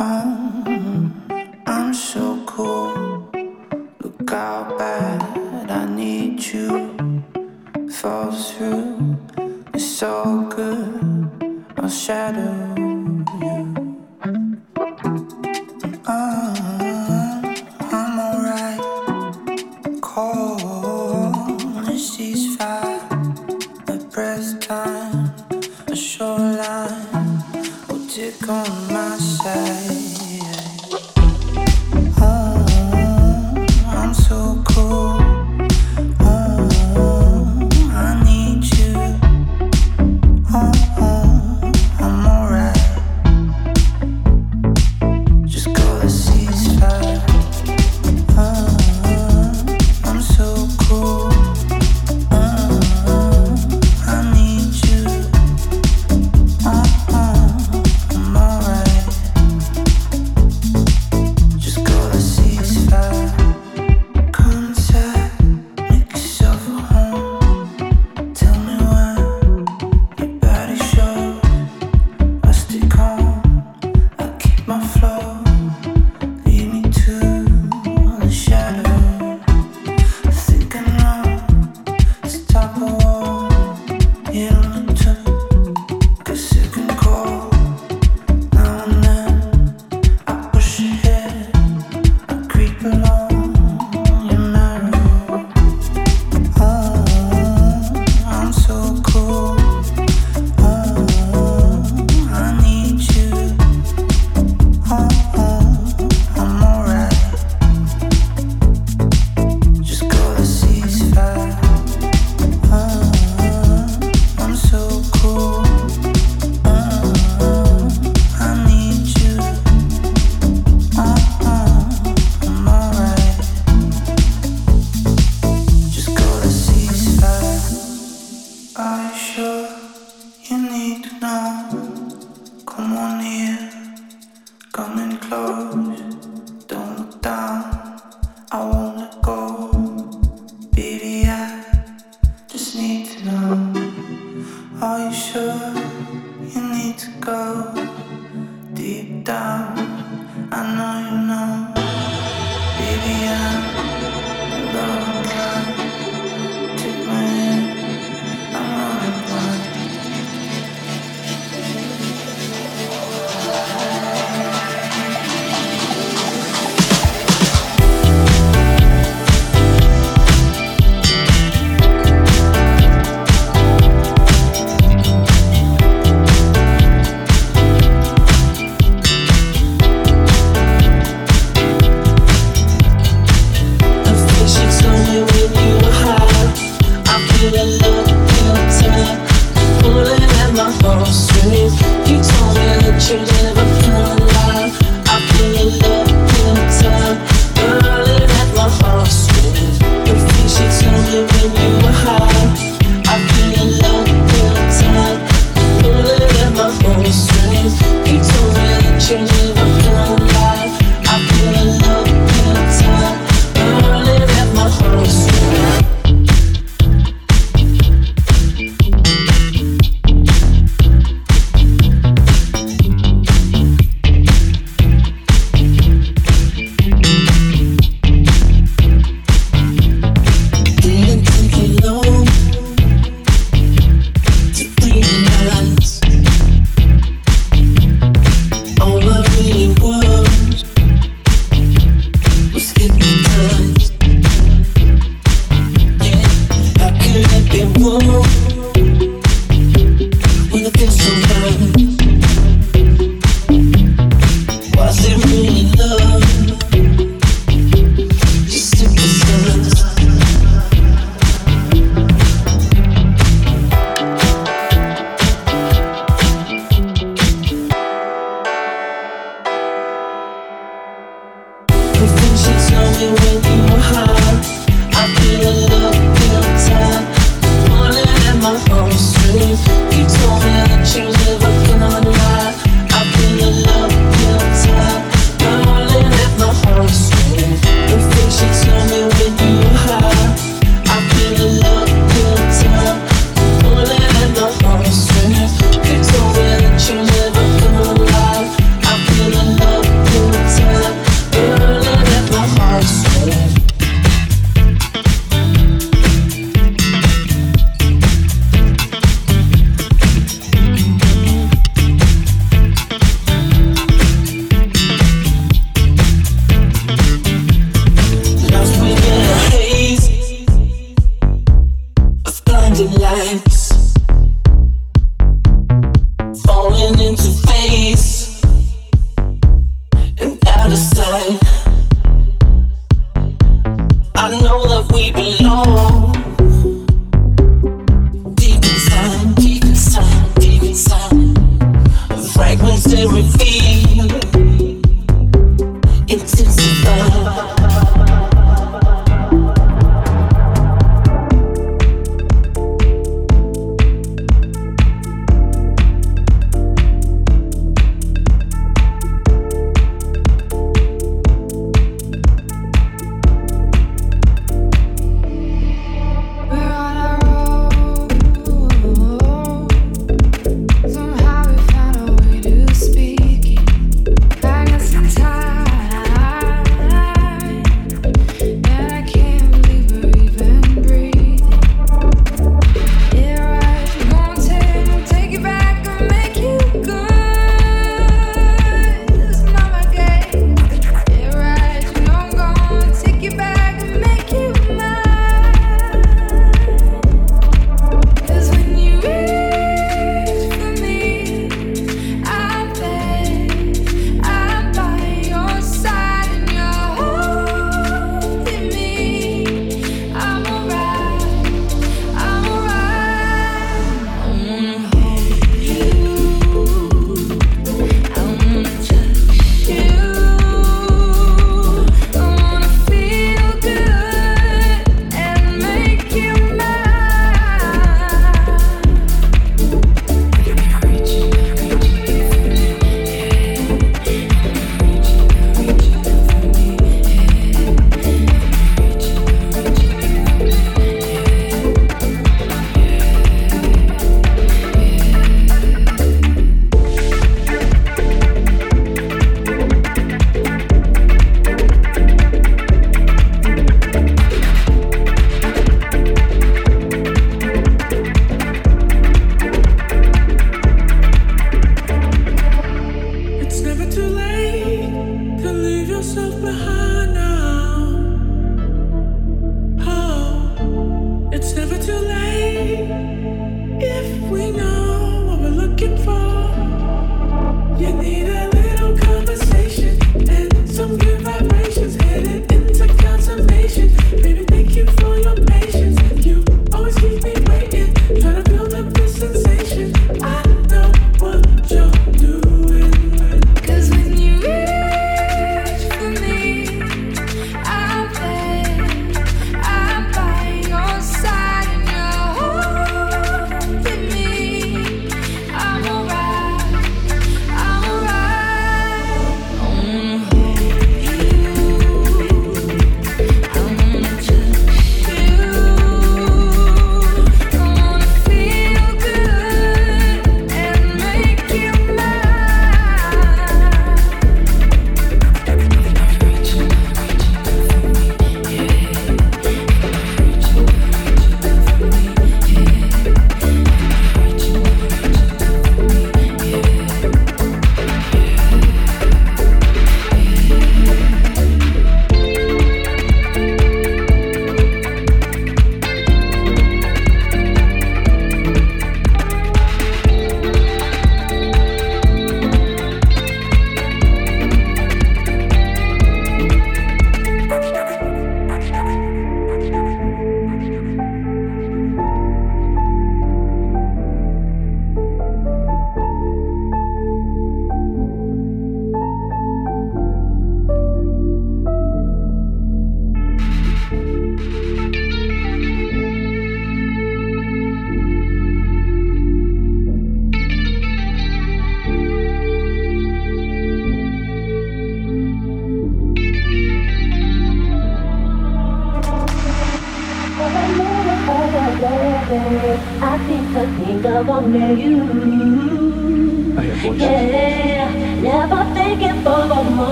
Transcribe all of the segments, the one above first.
I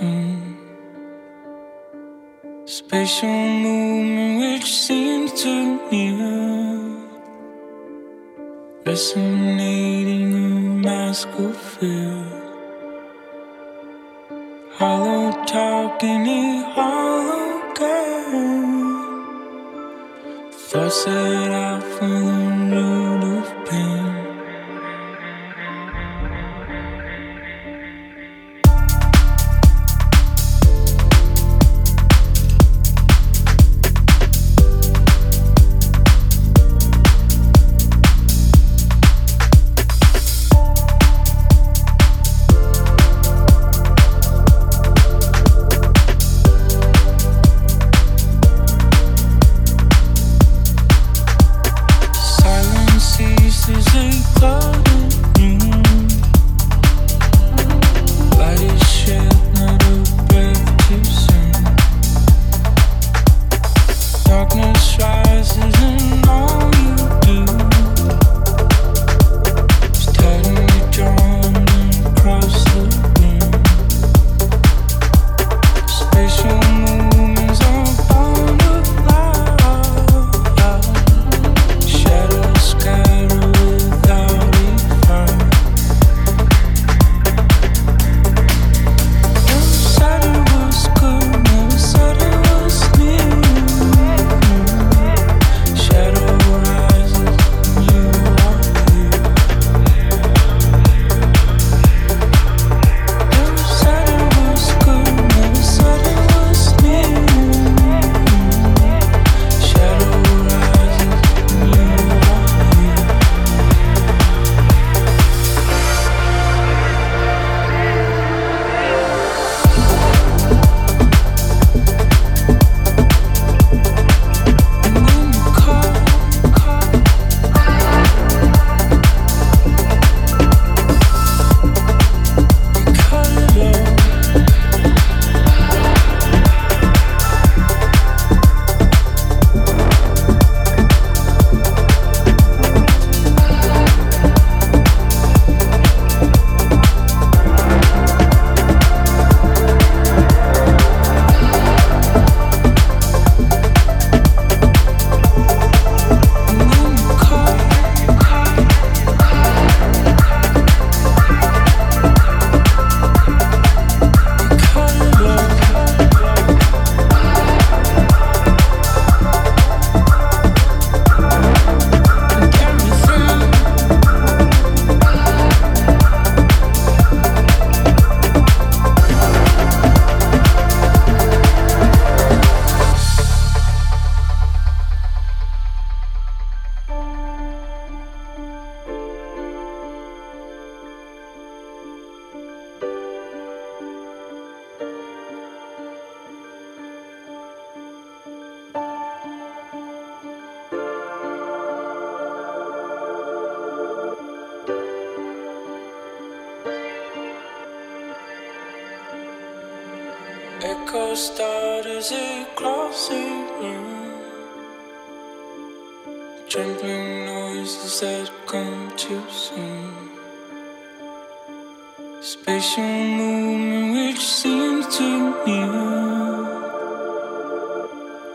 motion. Spatial movement which seems to near, resonating a mask of fear. Hollow talk in a hollow gun. Thoughts that out for the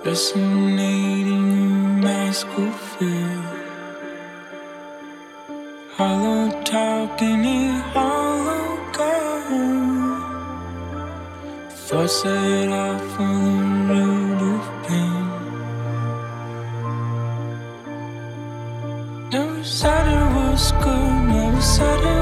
resonating in my school field. Hollow talking in hollow gown. Thoughts set off on the road of pain. Never said it was good, never said it.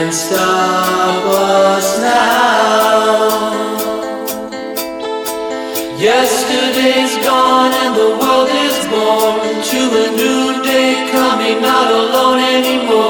can't stop us now. Yesterday's gone and the world is born to a new day coming, not alone anymore.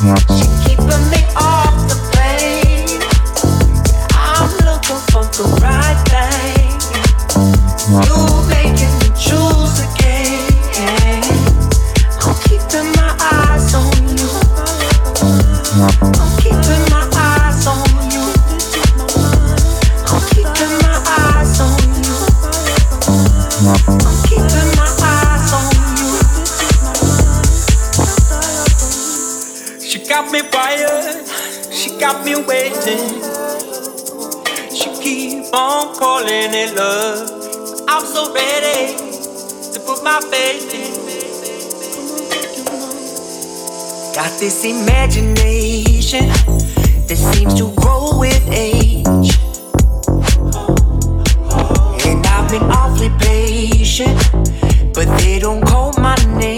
Wow. in love. I'm so ready to put my faith in. Got this imagination that seems to grow with age. And I've been awfully patient, but they don't call my name.